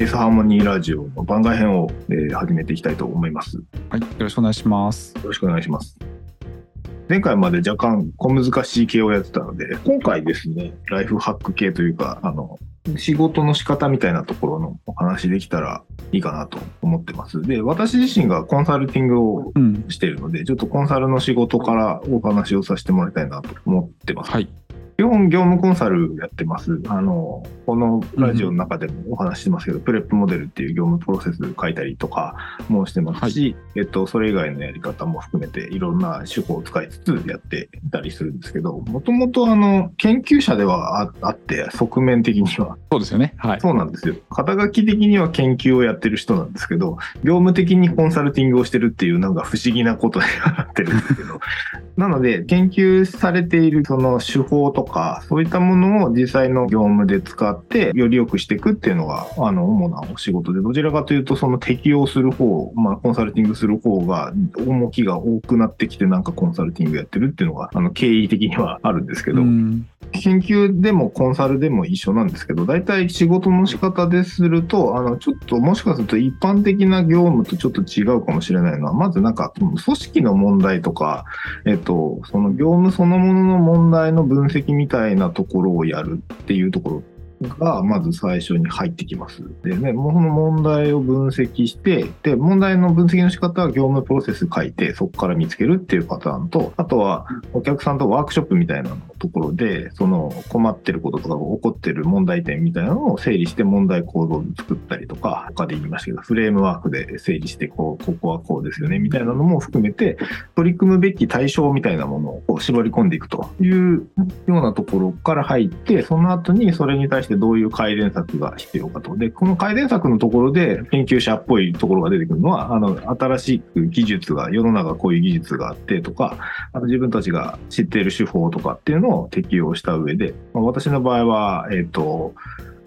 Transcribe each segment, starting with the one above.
S ハーモニーラジオの番外編を、えー始めていきたいと思います。よはい、よろしくお願いします。ろしくお願いします。前回まで若干小難しい系をやってたので、今回ですね、ライフハック系というか、あの、仕事の仕方みたいなところのお話できたらいいかなと思ってます。で、私自身がコンサルティングをうん。しているので、ちょっとコンサルの仕事からお話をさせてもらいたいなと思ってます。はい。基本業務コンサルやってます。あの、このラジオの中でもお話ししてますけど、プレップモデルっていう業務プロセス書いたりとかもしてますし、えっと、それ以外のやり方も含めていろんな手法を使いつつやっていたりするんですけど、もともとあの、研究者ではああって、側面的には。そうですよね。はい。そうなんですよ。肩書き的には研究をやってる人なんですけど、業務的にコンサルティングをしてるっていうなんか不思議なことになってるんですけど、なので、研究されているその手法とか、かそういったものを実際の業務で使って、より良くしていくっていうのが、あの、主なお仕事で、どちらかというと、その適用する方、まあ、コンサルティングする方が、重きが多くなってきて、なんかコンサルティングやってるっていうのが、あの、経緯的にはあるんですけど、うん。研究でもコンサルでも一緒なんですけど、大体仕事の仕方ですると、あの、ちょっともしかすると一般的な業務とちょっと違うかもしれないのは、まずなんか、組織の問題とか、えっと、その業務そのものの問題の分析みたいなところをやるっていうところ。が、まず最初に入ってきます。でね、もうその問題を分析して、で、問題の分析の仕方は業務プロセス書いて、そこから見つけるっていうパターンと、あとは、お客さんとワークショップみたいなところで、その困ってることとか起こってる問題点みたいなのを整理して問題構造を作ったりとか、他で言いましたけど、フレームワークで整理して、こう、ここはこうですよね、みたいなのも含めて、取り組むべき対象みたいなものを絞り込んでいくというようなところから入って、その後にそれに対してどういう改善策が必要かと。で、この改善策のところで研究者っぽいところが出てくるのは、あの、新しく技術が、世の中こういう技術があってとか、あと自分たちが知っている手法とかっていうのを適用した上で、まあ私の場合は、えっ、と、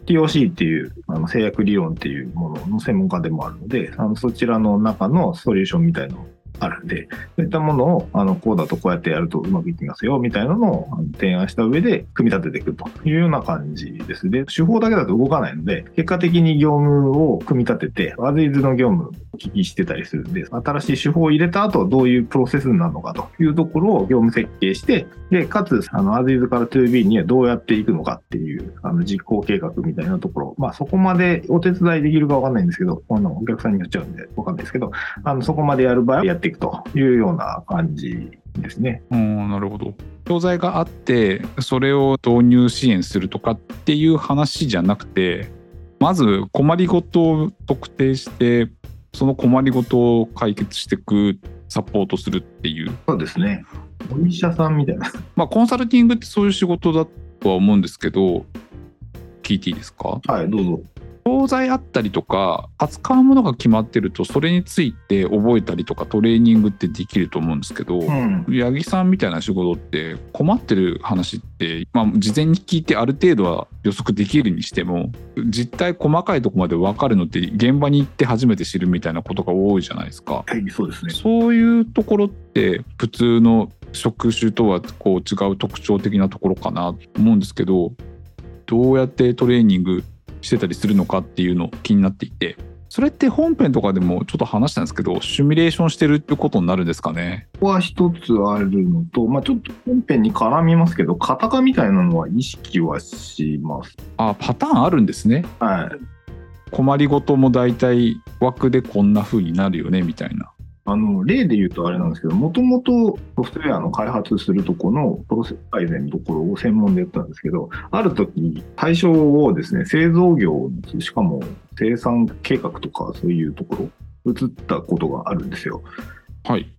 TOC っていうあの制約理論っていうものの専門家でもあるので、あのそちらの中のソリューションみたいなのをあるんで、そういったものを、あの、こうだとこうやってやるとうまくいきますよ、みたいなのを提案した上で、組み立てていくと。いうような感じです。で、手法だけだと動かないので、結果的に業務を組み立てて、アズイズの業務をお聞きしてたりするんで、新しい手法を入れた後、どういうプロセスになるのかと。いうところを業務設計して、で、かつ、あの、アズイズから 2B にはどうやっていくのか。っていう、あの、実行計画みたいなところ、まあ、そこまでお手伝いできるかわかんないんですけど、あの、お客さんによっちゃうんでわかんないですけど、あの、そこまでやる場合はやっていくというような感じですね。うん、なるほど。教材があって、それを導入支援するとかっていう話じゃなくて、まず困りごとを特定して、その困りごとを解決していく、サポートするっていう。そうですね。お医者さんみたいな。まあ、コンサルティングってそういう仕事だとは思うんですけど、聞いていいですか？はい、どうぞ。教材あったりとか扱うものが決まってるとそれについて覚えたりとかトレーニングってできると思うんですけど、うん。八木さんみたいな仕事って困ってる話って、まあ、事前に聞いてある程度は予測できるにしても実態細かいとこまで分かるのって現場に行って初めて知るみたいなことが多いじゃないですか。はい、そうですね。そういうところって普通の職種とはこう違う特徴的なところかなと思うんですけどどうやってトレーニングしてたりするのかっていうの気になっていてそれって本編とかでもちょっと話したんですけどシミュレーションしてるってことになるんですかね？ここは一つあるのと、まあちょっと本編に絡みますけど、型化みたいなのは意識はします。あパターンあるんですねはい。困りごとも大体枠でこんな風になるよねみたいなあの、例で言うとあれなんですけど、もともとソフトウェアの開発するとこのプロセス改善のところを専門でやったんですけど、ある時対象をですね、製造業、しかも生産計画とかそういうところ、移ったことがあるんですよ。はい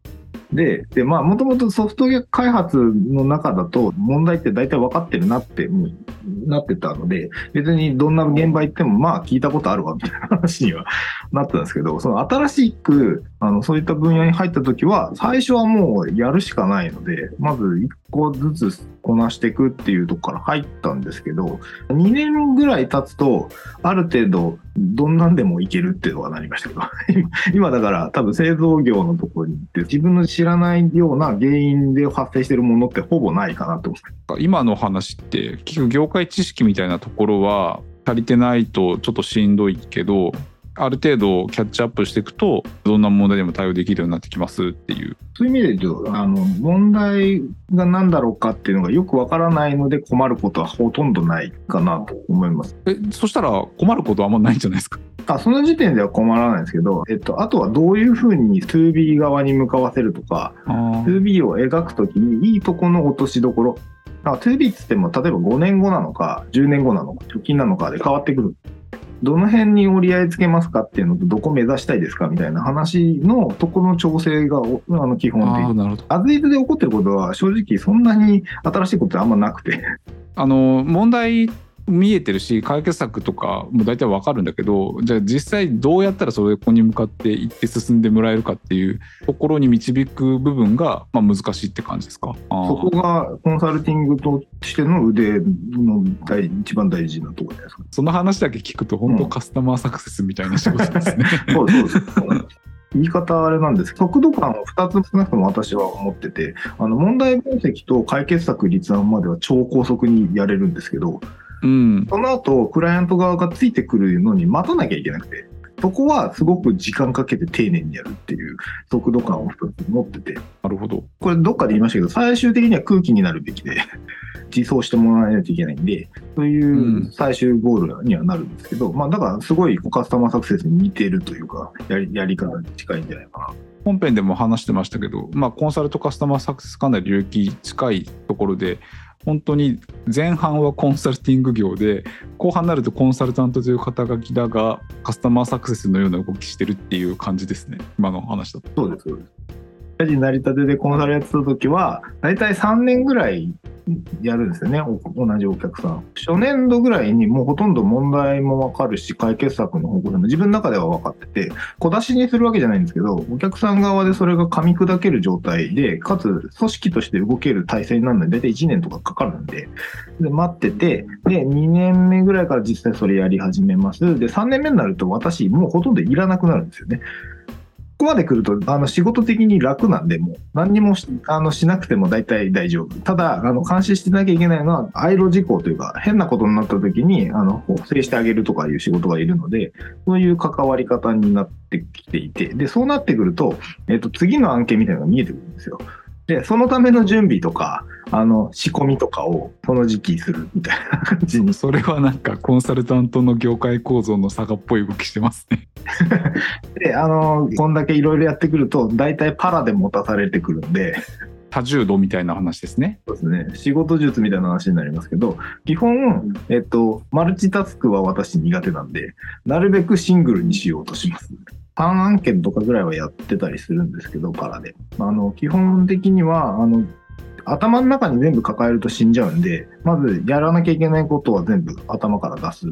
で、で、まあ、もともとソフトウェア開発の中だと問題って大体分かってるなって、うんなってたので、別にどんな現場行っても、まあ、聞いたことあるわ、みたいな話には なったんですけど、その新しく、あの、そういった分野に入った時は、最初はもうやるしかないので、まず一個ずつこなしていくっていうとこから入ったんですけど、2年ぐらい経つと、ある程度、どんなんでもいけるっていうのがなりましたけど、今だから多分製造業のところに行って、自分の知らないような原因で発生してるものってほぼないかなと思って。今の話って結局業界知識みたいなところは足りてないとちょっとしんどいけどある程度キャッチアップしていくとどんな問題でも対応できるようになってきますっていうそういう意味で言うと、あの、問題が何だろうかっていうのがよくわからないので困ることはほとんどないかなと思います。えそしたら困ることはあんまないんじゃないですか？あその時点では困らないですけど、えっと、あとはどういうふうに 2B 側に向かわせるとか、2B を描くときにいいとこの落としどころ。だから 2B って言っても、例えば5年後なのか、10年後なのか、貯金なのかで変わってくる。どの辺に折り合いつけますかっていうのと、どこ目指したいですかみたいな話のとこの調整がおあの基本的アズイズで起こってることは正直そんなに新しいことってあんまなくて。あの問題見えてるし解決策とかも大体わかるんだけどじゃあ実際どうやったらそれこに向かって行って進んでもらえるかっていうところに導く部分が、まあ、難しいって感じですか？そこがコンサルティングとしての腕の大一番大事なところじゃないですか。その話だけ聞くと本当カスタマーサクセスみたいな仕事ですね。そうそう。そう言い方あれなんですけど速度感を2つ少なくとも私は思ってて、あの問題分析と解決策立案までは超高速にやれるんですけど、うん、その後、クライアント側がついてくるのに待たなきゃいけなくて、そこはすごく時間かけて丁寧にやるっていう速度感を持ってて、なるほど。これどっかで言いましたけど、最終的には空気になるべきで、実装してもらわないといけないんで、そういう最終ゴールにはなるんですけど、まあだからすごいカスタマーサクセスに似てるというか、やりやり方に近いんじゃないかな。本編でも話してましたけど、まあ、コンサルとカスタマーサクセスかなり領域近いところで本当に前半はコンサルティング業で後半になるとコンサルタントという肩書きだがカスタマーサクセスのような動きしてるっていう感じですね今の話だと。そうです、そうです。社事成り立てでコンサルやってた時は、大体3年ぐらいやるんですよね、同じお客さん。初年度ぐらいにもうほとんど問題もわかるし、解決策の方向でも自分の中では分かってて、小出しにするわけじゃないんですけど、お客さん側でそれが噛み砕ける状態で、かつ組織として動ける体制になるので、大体1年とかかかるんで、で待ってて、で、2年目ぐらいから実際それやり始めます。で、3年目になると私、もうほとんどいらなくなるんですよね。ここまで来ると、あの、仕事的に楽なんで、もう、何にもしあのしなくても大体大丈夫。ただ、あの、監視してなきゃいけないのは、愛路事項というか、変なことになった時に、あの、補正してあげるとかいう仕事がいるので、そういう関わり方になってきていて、で、そうなってくると、えっと、次の案件みたいなのが見えてくるんですよ。で、そのための準備とか、あの、仕込みとかを、その時期するみたいな感じに それはなんかコンサルタントの業界構造の差がっぽい動きしてますね。で、あの、こんだけいろいろやってくると、大体パラで持たされてくるんで、多重度みたいな話ですね。そうですね。仕事術みたいな話になりますけど、基本、えっと、マルチタスクは私苦手なんで、なるべくシングルにしようとします。3案件とかぐらいはやってたりするんですけど、パラで。あの、基本的には、あの、頭の中に全部抱えると死んじゃうんで、まずやらなきゃいけないことは全部頭から出す。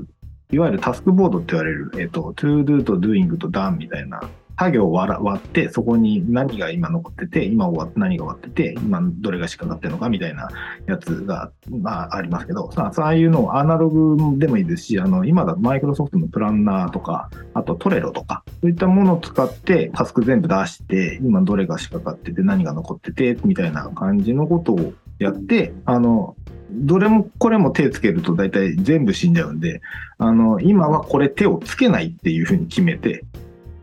いわゆるタスクボードって言われる、えっと、to do と doing と done みたいな作業を割割って、そこに何が今残ってて、今終わ何が終わってて、今どれが仕掛かってるのかみたいなやつが、まあ、ありますけど、さあ、そういうのをアナログでもいいですし、あの、今だとマイクロソフトのプランナーとか、あとトレロとか、そういったものを使ってタスク全部出して、今どれが仕掛かってて、何が残ってて、みたいな感じのことをやって、あの、どれもこれも手つけると大体全部死んじゃうんで、あの、今はこれ手をつけないっていうふうに決めて、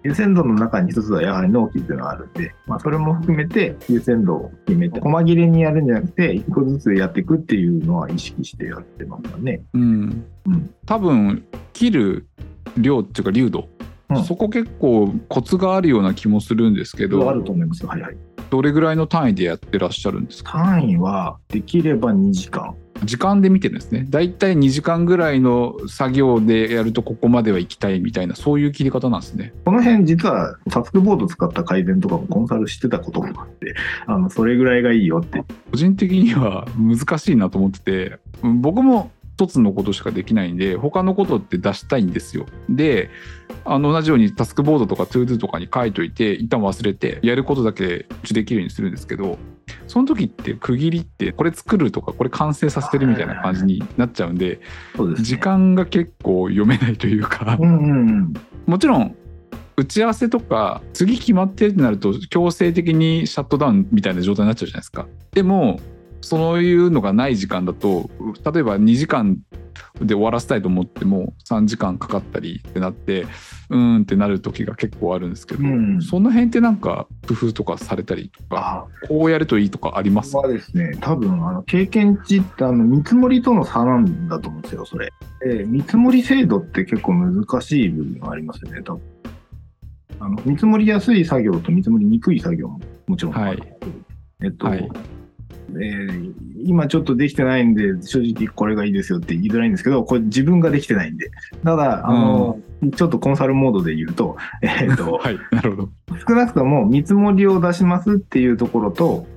優先度の中に一つはやはり納期っていうのがあるんで、まあ、それも含めて優先度を決めて、細切れにやるんじゃなくて、一個ずつやっていくっていうのは意識してやってますかね。うん。うん。多分切る量っていうか流度、うんそこ結構コツがあるような気もするんですけどあると思いますよ。はいはい。どれぐらいの単位でやってらっしゃるんですか？単位はできれば2時間。時間で見てるんですねだいたい2時間ぐらいの作業でやるとここまでは行きたいみたいなそういう切り方なんですねこの辺実はタスクボード使った改善とかもコンサルしてたこともあって、あの、それぐらいがいいよって。個人的には難しいなと思っててうん僕も一つのことしかできないんで他のことって出したいんですよであの同じようにタスクボードとか ToDo とかに書いといて一旦忘れてやることだけできるようにするんですけどその時って区切りってこれ作るとかこれ完成させてるみたいな感じになっちゃうんでね。時。間が結構読めないというかうん。もちろん打ち合わせとか次決まってるってなると強制的にシャットダウンみたいな状態になっちゃうじゃないですか。でもそういうのがない時間だと例えば2時間で終わらせたいと思っても3時間かかったりってなってうーんってなる時が結構あるんですけど、うんその辺ってなんか工夫とかされたりとかあこうやるといいとかあります？はですね、多分、あの、経験値って、あの、見積もりとの差なんだと思うんですよ、それ。で、見積もり制度って結構難しい部分がありますよね、多分。あの、見積もりやすい作業と見積もりにくい作業ももちろんある。はいえっと、はいえー今ちょっとできてないんで、正直これがいいですよって言いづらいんですけど、これ自分ができてないんで。ただ、あの、ちょっとコンサルモードで言うと、えっと、はいなるほど少なくとも見積もりを出しますっていうところと、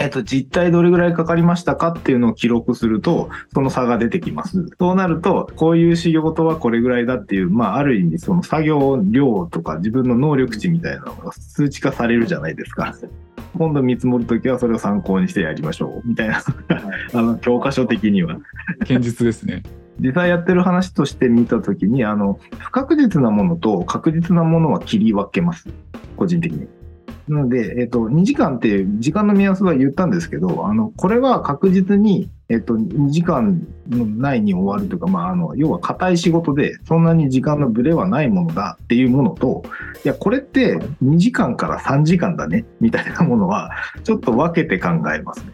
えっと、実態どれぐらいかかりましたかっていうのを記録すると、その差が出てきます。そうなると、こういう仕事はこれぐらいだっていう、まあ、ある意味、その作業量とか自分の能力値みたいなのが数値化されるじゃないですか。今度見積もるときはそれを参考にしてやりましょう、みたいな、あの、教科書的には。堅実ですね実際やってる話として見たときに、あの、不確実なものと確実なものは切り分けます。個人的に。なので、えっ、と、2時間っていう時間の目安は言ったんですけど、あの、これは確実に、えっ、と、2時間の内に終わるというか、まあ、あの、要は硬い仕事で、そんなに時間のブレはないものだっていうものと、いや、これって2時間から3時間だね、みたいなものは、ちょっと分けて考えますね。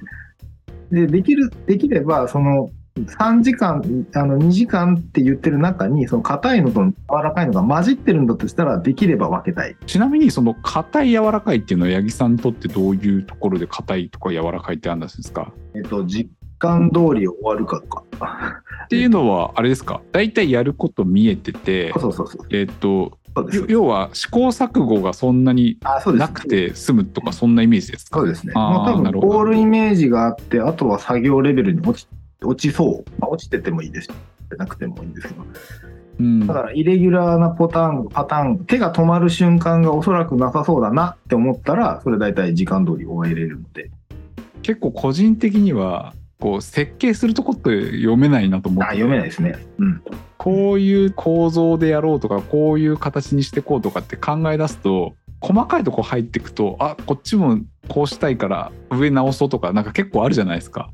で、できる、できれば、その、3時間、あの、2時間って言ってる中に、その硬いのと柔らかいのが混じってるんだとしたら、できれば分けたい。ちなみにその硬い柔らかいっていうのは八木さんにとってどういうところで硬いとか柔らかいってあるんですか？えっと、実感通り終わるかとか。っていうのはあれですか？大体やること見えててそうそうそう。えっ、とそうですよ。要は試行錯誤がそんなに。なくて済むとかそんなイメージですか？そうですね。あ多分、ゴールイメージがあって、あとは作業レベルに落ち落ちそう。まあ、落ちててもいいですし、なくてもいいんですけど。うんだから、イレギュラーなパターン、パターン、手が止まる瞬間がおそらくなさそうだなって思ったら、それ大体時間通り終えれるので。結構個人的にはこう設計するとこって読めないなと思ってあ、読めないですね。うん。こういう構造でやろうとかこういう形にしてこうとかって考え出すと細かいとこ入っていくとあこっちもこうしたいから上直そうとかなんか結構あるじゃないですか。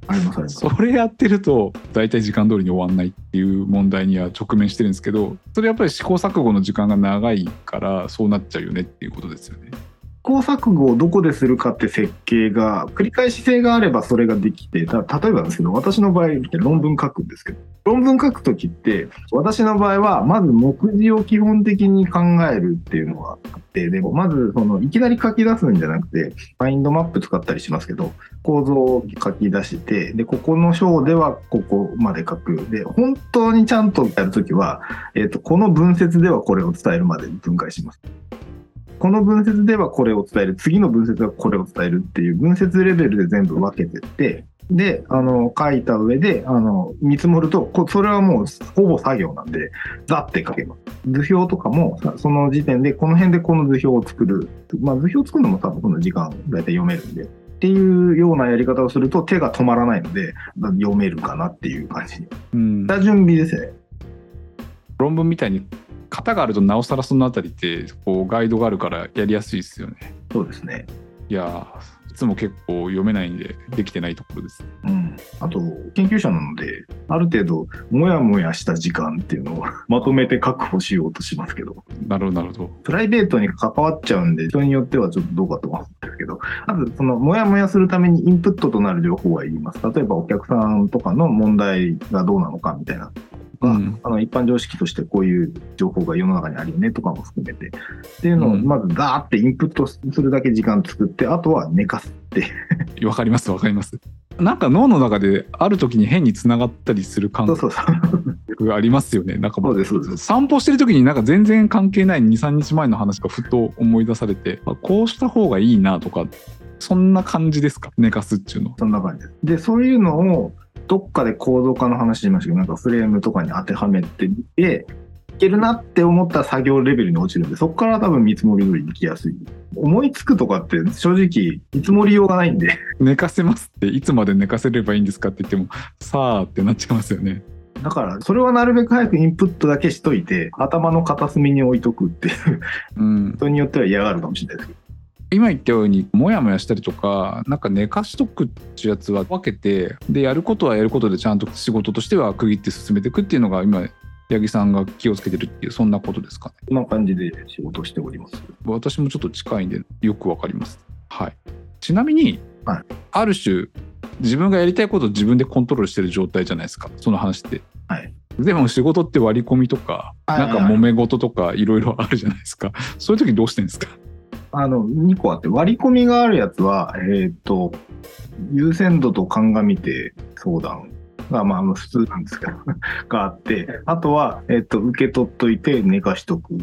それやってると大体時間通りに終わんないっていう問題には直面してるんですけどそれやっぱり試行錯誤の時間が長いからそうなっちゃうよねっていうことですよね。試行錯誤をどこでするかって設計が、繰り返し性があればそれができて、た例えばなんですけど、私の場合って論文書くんですけど、論文書くときって、私の場合は、まず目次を基本的に考えるっていうのがあって、でも、まず、その、いきなり書き出すんじゃなくて、マインドマップ使ったりしますけど、構造を書き出して、で、ここの章ではここまで書く。で、本当にちゃんとやるときは、えっ、と、この文節ではこれを伝えるまで分解します。この分節ではこれを伝える、次の分節はこれを伝えるっていう分節レベルで全部分けてって、で、あの、書いた上で、あの、見積もると、こそれはもうほぼ作業なんで、ザって書けます。図表とかも、さその時点で、この辺でこの図表を作る。まあ、図表作るのも多分この時間、だいたい読めるんで。っていうようなやり方をすると手が止まらないので、読めるかなっていう感じ。うん、下準備ですね。論文みたいに型があるとなおさらそのあたりってこうガイドがあるからやりやすいですよね。そうですね。いやーいつも結構読めないんでできてないところです。うん。あと、研究者なので、ある程度、もやもやした時間っていうのを まとめて確保しようとしますけど、なるほどなるほど。プライベートに関わっちゃうんで、人によってはちょっとどうかと思うんですけど、まず、その、もやもやするためにインプットとなる情報は言います。例えば、お客さんとかの問題がどうなのかみたいな。うんあの一般常識としてこういう情報が世の中にあるよねとかも含めて。っていうのをうんまずガーってインプットするだけ時間作って、あとは寝かすって。わかりますわかります。なんか脳の中である時に変につながったりする感。覚がありますよね。なんか。散歩してる時になんか全然関係ない23日前の話がふと思い出されてあこうした方がいいなとかそんな感じですか？寝かすっていうの。そんな感じです。で、そういうのを、どっかで構造化の話しましたけど、なんかフレームとかに当てはめてみて、いけるなって思ったら作業レベルに落ちるんで、そこから多分見積もり通りに行きやすい。思いつくとかって正直見積もりようがないんで、寝かせますっていつまで寝かせればいいんですかって言ってもさあってなっちゃいますよね。だからそれはなるべく早くインプットだけしといて、頭の片隅に置いとくっていう、うん、人によっては嫌がるかもしれないですけど。今言ったようにモヤモヤしたりとかなんか寝かしとくってやつは分けてでやることはやることでちゃんと仕事としては区切って進めていくっていうのが今八木さんが気をつけてるっていうそんなことですかね。こんな感じで仕事しております。私もちょっと近いんでよくわかります。はい。ちなみに、はい。ある種自分がやりたいことを自分でコントロールしてる状態じゃないですか。その話って。はい。でも仕事って割り込みとか、なんか揉め事とかいろいろあるじゃないですか。そういう時どうしてんですか？あの、2個あって、割り込みがあるやつは、えっ、と、優先度と鑑みて相談が、まあ、あの普通なんですけど、があって、あとは、えっ、と、受け取っといて寝かしとく。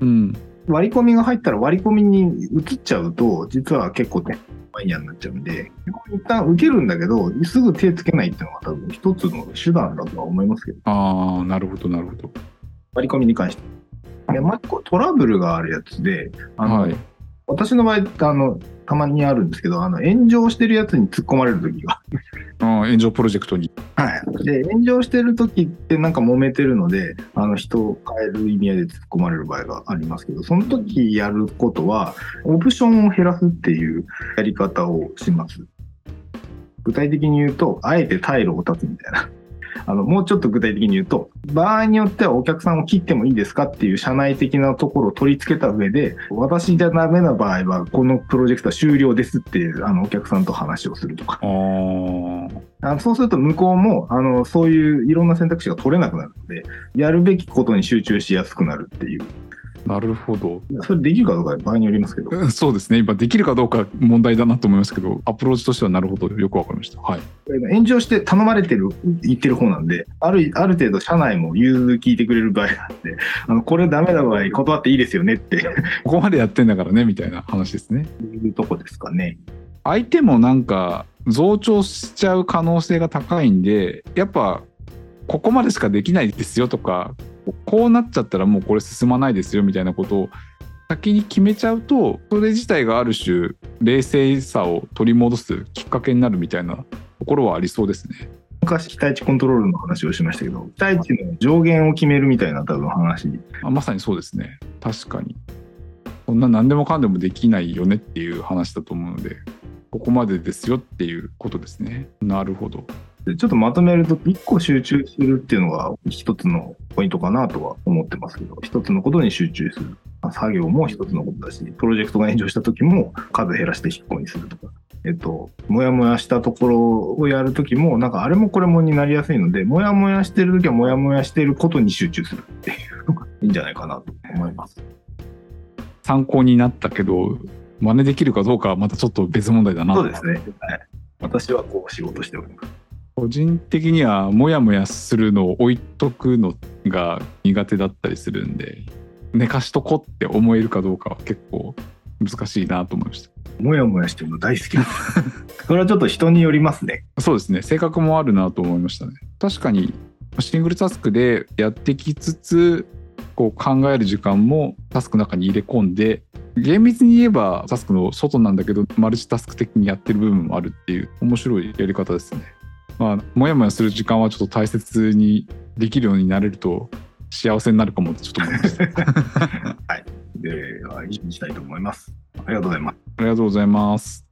うん割り込みが入ったら割り込みに移っちゃうと、実は結構ね、マイヤーになっちゃうんで、一旦受けるんだけど、すぐ手つけないっていうのが多分一つの手段だとは思いますけど、ああなるほどなるほど割り込みに関して。で、もう一個トラブルがあるやつで、あの、はい私の場合、あの、たまにあるんですけど、あの、炎上してるやつに突っ込まれる時が。あー炎上プロジェクトにはい。で、炎上してる時ってなんか揉めてるので、あの、人を変える意味合いで突っ込まれる場合がありますけど、その時やることは、オプションを減らすっていうやり方をします。具体的に言うと、あえて退路を断つみたいな。あの、もうちょっと具体的に言うと、場合によってはお客さんを切ってもいいですかっていう社内的なところを取り付けた上で、私じゃダメな場合は、このプロジェクトは終了ですっていう、あの、お客さんと話をするとか。あのそうすると向こうも、あの、そういういろんな選択肢が取れなくなるので、やるべきことに集中しやすくなるっていう。なるほど。それできるかどうかは場合によりますけど。うんそうですね。今できるかどうか問題だなと思いますけどアプローチとしてはなるほどよくわかりました。はい。炎上して頼まれてる、言ってる方なんで、ある、ある程度社内も融通聞いてくれる場合なんで、あの、これダメな場合断っていいですよねって。ここまでやってんだからねみたいな話ですね。いうとこですかね。相手もなんか増長しちゃう可能性が高いんでやっぱここまでしかできないですよとかこうなっちゃったらもうこれ進まないですよみたいなことを先に決めちゃうとそれ自体がある種冷静さを取り戻すきっかけになるみたいなところはありそうですね。昔期待値コントロールの話をしましたけど、期待値の上限を決めるみたいな多分話。あまさにそうですね確かにそんな何でもかんでもできないよねっていう話だと思うのでここまでですよっていうことですねなるほどでちょっとまとめると、一個集中するっていうのが一つのポイントかなとは思ってますけど、一つのことに集中する。まあ作業も一つのことだし、プロジェクトが炎上した時も数減らして執行にするとか。えっと、もやもやしたところをやるときも、なんかあれもこれもになりやすいので、もやもやしてるときはもやもやしてることに集中するっていうのがいいんじゃないかなと思います。参考になったけど真似できるかどうかはまたちょっと別問題だなそうですね。はい。私はこう仕事しております。個人的にはモヤモヤするのを置いとくのが苦手だったりするんで寝かしとこって思えるかどうかは結構難しいなと思いましたもやもやしてるの大好きです。それはちょっと人によりますね。そうですね性格もあるなと思いましたね確かにシングルタスクでやってきつつこう考える時間もタスクの中に入れ込んで厳密に言えばタスクの外なんだけどマルチタスク的にやってる部分もあるっていう面白いやり方ですねまあもやもやする時間はちょっと大切にできるようになれると幸せになるかもってちょっと思いました では、以上にしたいと思います。ありがとうございます。ありがとうございます